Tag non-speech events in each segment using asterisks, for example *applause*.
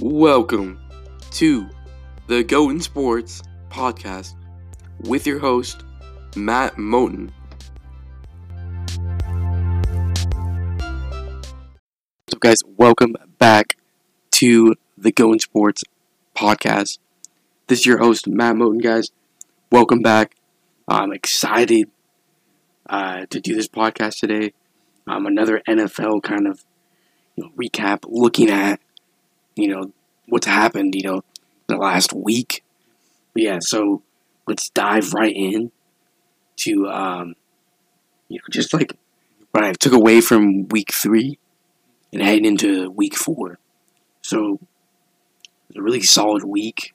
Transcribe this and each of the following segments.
Welcome to the Go in Sports podcast with your host, Matt Moten. So, guys, welcome back to the Go in Sports podcast. This is your host, Matt Moten, guys. Welcome back. I'm excited uh, to do this podcast today. Um, another NFL kind of you know, recap, looking at you know what's happened, you know, the last week. But yeah, so let's dive right in to um, you know just like what I took away from week three and heading into week four. So it was a really solid week.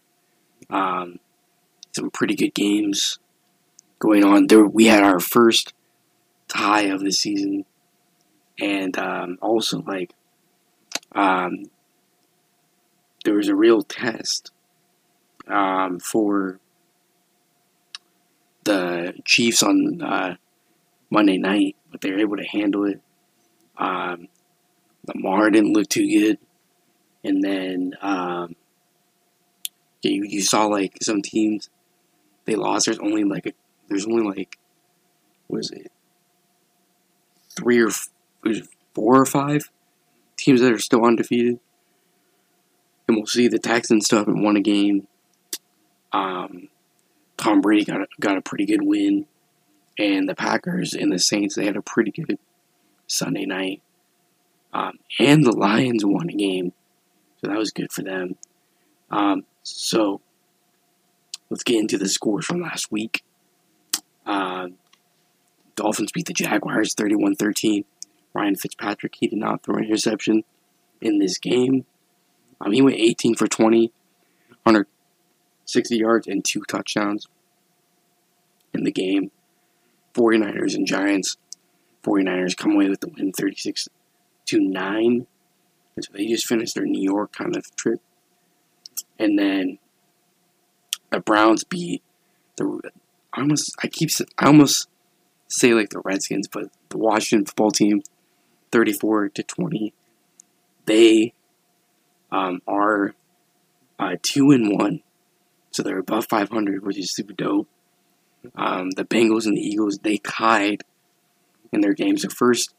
Um, some pretty good games going on. There we had our first tie of the season, and um, also like um, there was a real test um, for the Chiefs on uh, Monday night, but they were able to handle it. Um, Lamar didn't look too good, and then um, you, you saw like some teams they lost. There's only like a, there's only like what is it three or four or five teams that are still undefeated and we'll see the Texans still haven't won a game. Um, Tom Brady got a, got a pretty good win, and the Packers and the Saints they had a pretty good Sunday night, um, and the Lions won a game, so that was good for them. Um, so let's get into the scores from last week. Uh, Dolphins beat the Jaguars 31-13. Ryan Fitzpatrick he did not throw an interception in this game. He went 18 for 20, 160 yards, and two touchdowns in the game. 49ers and Giants. 49ers come away with the win 36 to 9. And so they just finished their New York kind of trip. And then the Browns beat the I almost I keep I almost say like the Redskins, but the Washington football team 34 to 20. They um, are uh, two and one, so they're above 500, which is super dope. Um, the Bengals and the Eagles they tied in their games. The first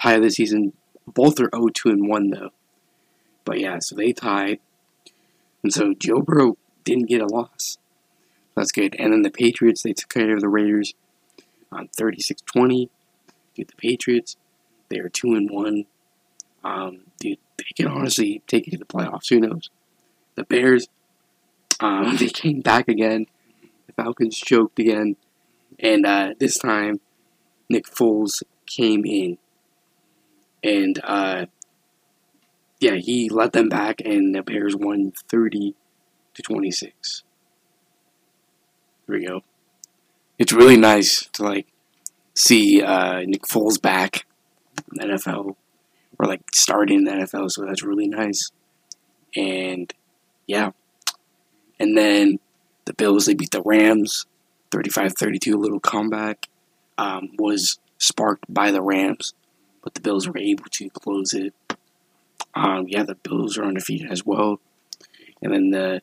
tie of the season, both are 0 2 and 1 though. But yeah, so they tied, and so Joe Burrow didn't get a loss. That's good. And then the Patriots they took care of the Raiders on 36-20. Dude, the Patriots they are two and one. Um, dude, they can honestly take it to the playoffs. Who knows? The Bears, um, *laughs* they came back again. The Falcons choked again, and uh, this time Nick Foles came in, and uh, yeah, he let them back, and the Bears won thirty to twenty six. There we go. It's really nice to like see uh, Nick Foles back NFL or like starting in the NFL, so that's really nice. And yeah. And then the Bills, they beat the Rams 35 32. A little comeback um, was sparked by the Rams, but the Bills were able to close it. Um, yeah, the Bills are undefeated as well. And then the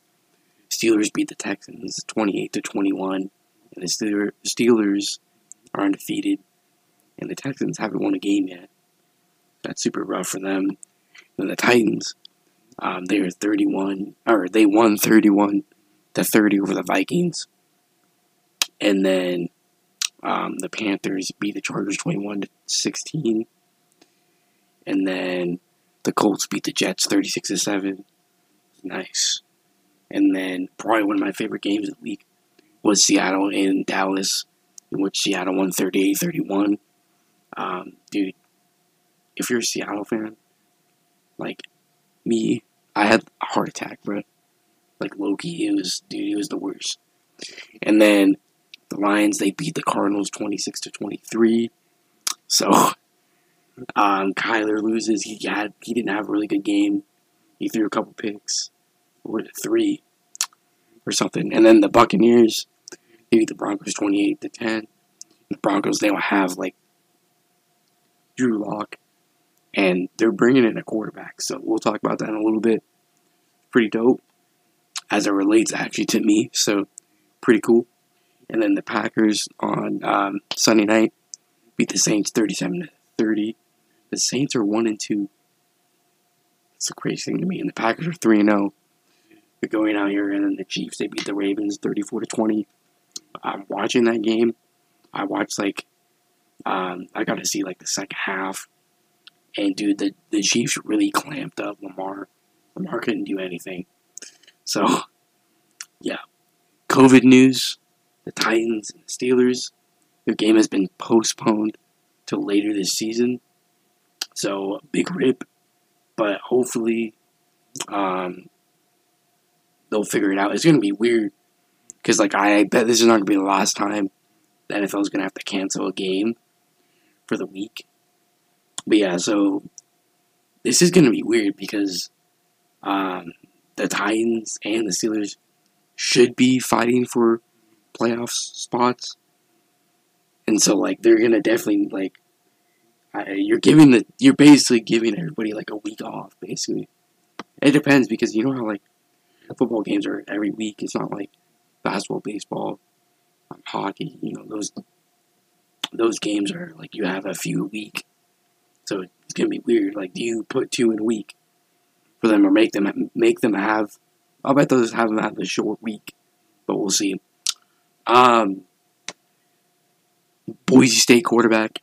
Steelers beat the Texans 28 to 21. And the Steelers are undefeated. And the Texans haven't won a game yet. That's super rough for them. And the Titans, um, they are 31, or they won 31 to 30 over the Vikings. And then um, the Panthers beat the Chargers 21 to 16. And then the Colts beat the Jets 36 to 7. Nice. And then probably one of my favorite games of the week was Seattle and Dallas, in which Seattle won 38 31. Um, dude, if you're a Seattle fan, like me, I had a heart attack, bro. Like Loki, it was dude, it was the worst. And then the Lions they beat the Cardinals twenty six to twenty three. So *laughs* um, Kyler loses. He had he didn't have a really good game. He threw a couple picks, or three, or something. And then the Buccaneers they beat the Broncos twenty eight to ten. The Broncos they don't have like Drew Lock and they're bringing in a quarterback. So we'll talk about that in a little bit. pretty dope as it relates actually to me. So pretty cool. And then the Packers on um, Sunday night beat the Saints 37 to 30. The Saints are 1 and 2. It's a crazy thing to me. And the Packers are 3 and 0. They're going out here, and then the Chiefs, they beat the Ravens 34 to 20. I'm watching that game. I watched, like, um, I got to see, like, the second half. And, dude, the, the Chiefs really clamped up Lamar. Lamar couldn't do anything. So, yeah. COVID news the Titans and the Steelers. Their game has been postponed till later this season. So, big rip. But hopefully, um, they'll figure it out. It's going to be weird. Because, like, I bet this is not going to be the last time the NFL is going to have to cancel a game for the week. But yeah, so this is going to be weird because um, the Titans and the Steelers should be fighting for playoff spots, and so like they're gonna definitely like you're giving the you're basically giving everybody like a week off. Basically, it depends because you know how like football games are every week. It's not like basketball, baseball, um, hockey. You know those those games are like you have a few week, so it's gonna be weird. Like, do you put two in a week for them or make them make them have? I'll bet those have them have a short week, but we'll see. Um, Boise State quarterback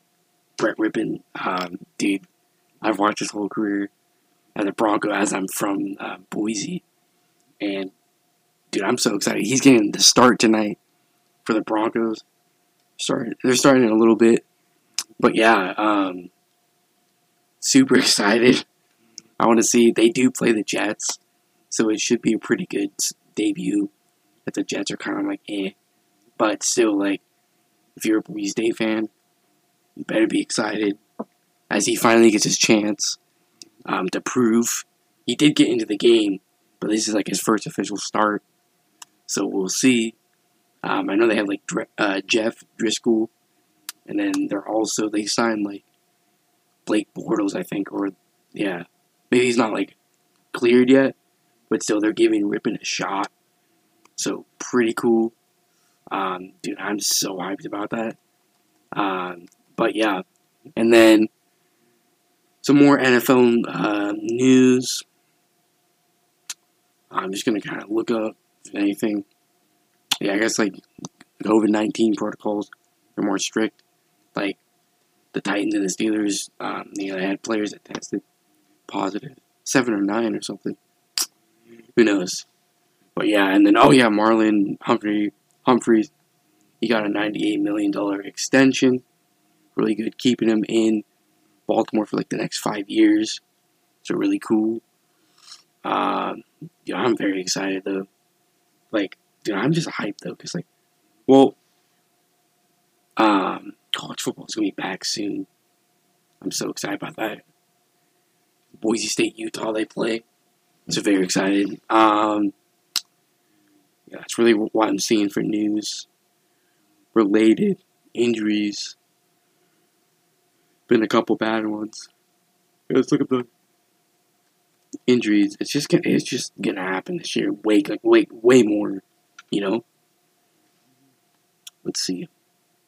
Brett Rypien, um, dude, I've watched his whole career as a Bronco as I'm from uh, Boise, and dude, I'm so excited. He's getting the start tonight for the Broncos. Starting, they're starting in a little bit, but yeah, um, super excited. I want to see. They do play the Jets, so it should be a pretty good debut. That the Jets are kind of like eh. But still, like, if you're a Boise State fan, you better be excited as he finally gets his chance um, to prove he did get into the game, but this is like his first official start. So we'll see. Um, I know they have like uh, Jeff Driskel, and then they're also they signed like Blake Bortles, I think, or yeah, maybe he's not like cleared yet, but still they're giving Rypien a shot. So pretty cool. Um, dude, I'm so hyped about that. Um, but yeah, and then some more NFL uh, news. I'm just gonna kind of look up anything. Yeah, I guess like COVID nineteen protocols are more strict. Like the Titans and the Steelers, um, you know, they had players that tested positive, seven or nine or something. Who knows? But yeah, and then oh yeah, Marlon Humphrey Humphreys, he got a $98 million extension. Really good keeping him in Baltimore for like the next five years. So really cool. Um, yeah, I'm very excited though. Like, dude, I'm just hyped though, cause like, well, um, college football is gonna be back soon. I'm so excited about that. Boise State, Utah, they play. So very excited. Um, yeah, that's really what I'm seeing for news related injuries. Been a couple bad ones. Let's look at the injuries. It's just gonna, it's just gonna happen this year. Way like way way more, you know. Let's see.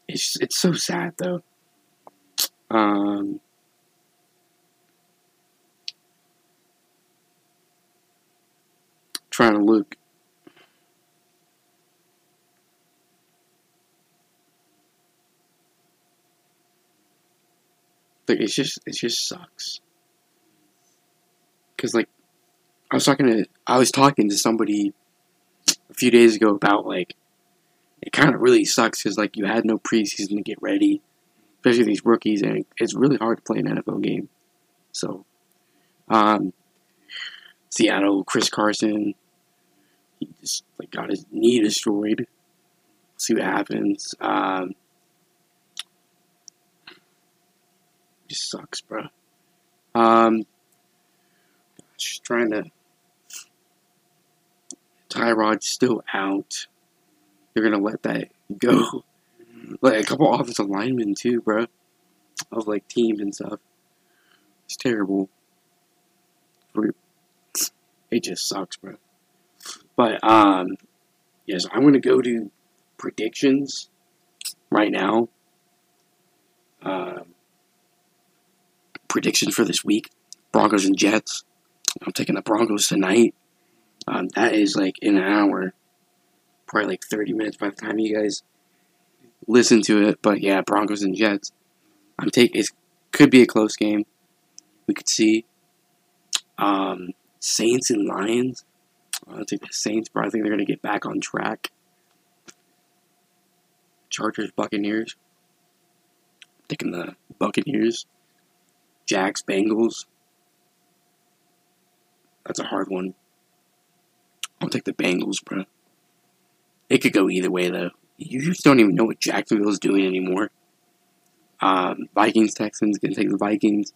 It's it's so sad though. Um. Trying to look Like it's just it just sucks. Cause like I was talking to I was talking to somebody a few days ago about like it kind of really sucks because like you had no preseason to get ready, especially these rookies, and it's really hard to play an NFL game. So, um, Seattle, Chris Carson, he just like got his knee destroyed. See what happens. Um, just sucks, bro. Um, just trying to. Tyrod's still out. They're gonna let that go. *laughs* Like a couple offensive linemen too, bro. Of like teams and stuff. It's terrible. It just sucks, bro. But um, yes, I'm gonna go to predictions right now. Um, predictions for this week: Broncos and Jets. I'm taking the Broncos tonight. Um, that is like in an hour, probably like 30 minutes by the time you guys listen to it. But yeah, Broncos and Jets. I'm taking it could be a close game. We could see um, Saints and Lions. I'll take the Saints, but I think they're to get back on track. Chargers, Buccaneers. Taking the Buccaneers. Jags, Bengals. That's a hard one. I'll take the Bengals, bro. It could go either way, though. You just don't even know what Jacksonville is doing anymore. Um, Vikings, Texans, gonna take the Vikings.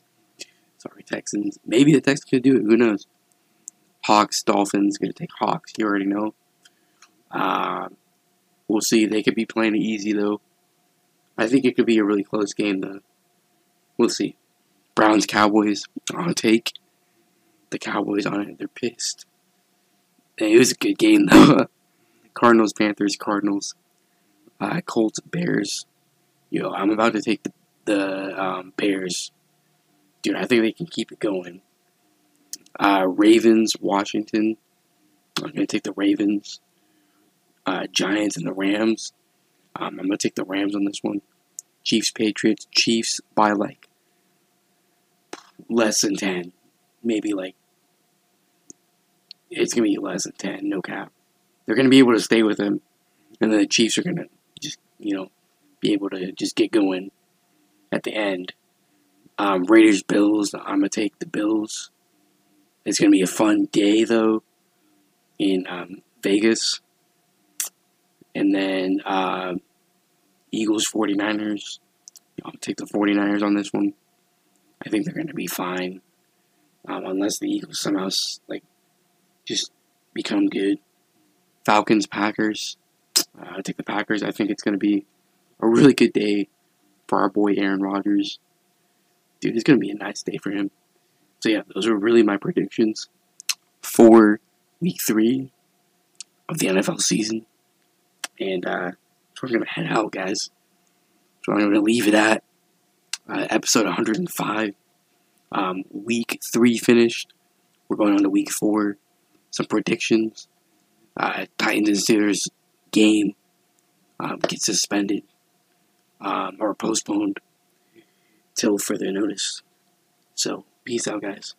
Sorry, Texans. Maybe the Texans could do it. Who knows? Hawks, Dolphins, gonna take Hawks. You already know. Uh, we'll see. They could be playing it easy though. I think it could be a really close game though. We'll see. Browns, Cowboys. I'll take the Cowboys on it. They're pissed. It was a good game though. *laughs* Cardinals, Panthers, Cardinals. Uh, Colts, Bears. Yo, I'm about to take the, the um, Bears. Dude, I think they can keep it going. Uh, Ravens, Washington. I'm going to take the Ravens. Uh, Giants and the Rams. Um, I'm going to take the Rams on this one. Chiefs, Patriots. Chiefs by like less than 10. Maybe like. It's going to be less than 10, no cap. They're going to be able to stay with them. And then the Chiefs are going to just, you know, be able to just get going at the end. Um, Raiders, Bills. I'm going to take the Bills. It's going to be a fun day, though, in um, Vegas. And then uh, Eagles, 49ers. I'll take the 49ers on this one. I think they're going to be fine. Um, unless the Eagles somehow, like, just become good. Falcons, Packers. Uh, I take the Packers. I think it's going to be a really good day for our boy Aaron Rodgers. Dude, it's going to be a nice day for him. So, yeah, those are really my predictions for week three of the NFL season. And uh, so we're going to head out, guys. So I'm going to leave it at uh, episode 105. Um, week three finished. We're going on to week four. Some predictions. Uh, Titans and Steelers game um, gets suspended um, or postponed till further notice. So, peace out, guys.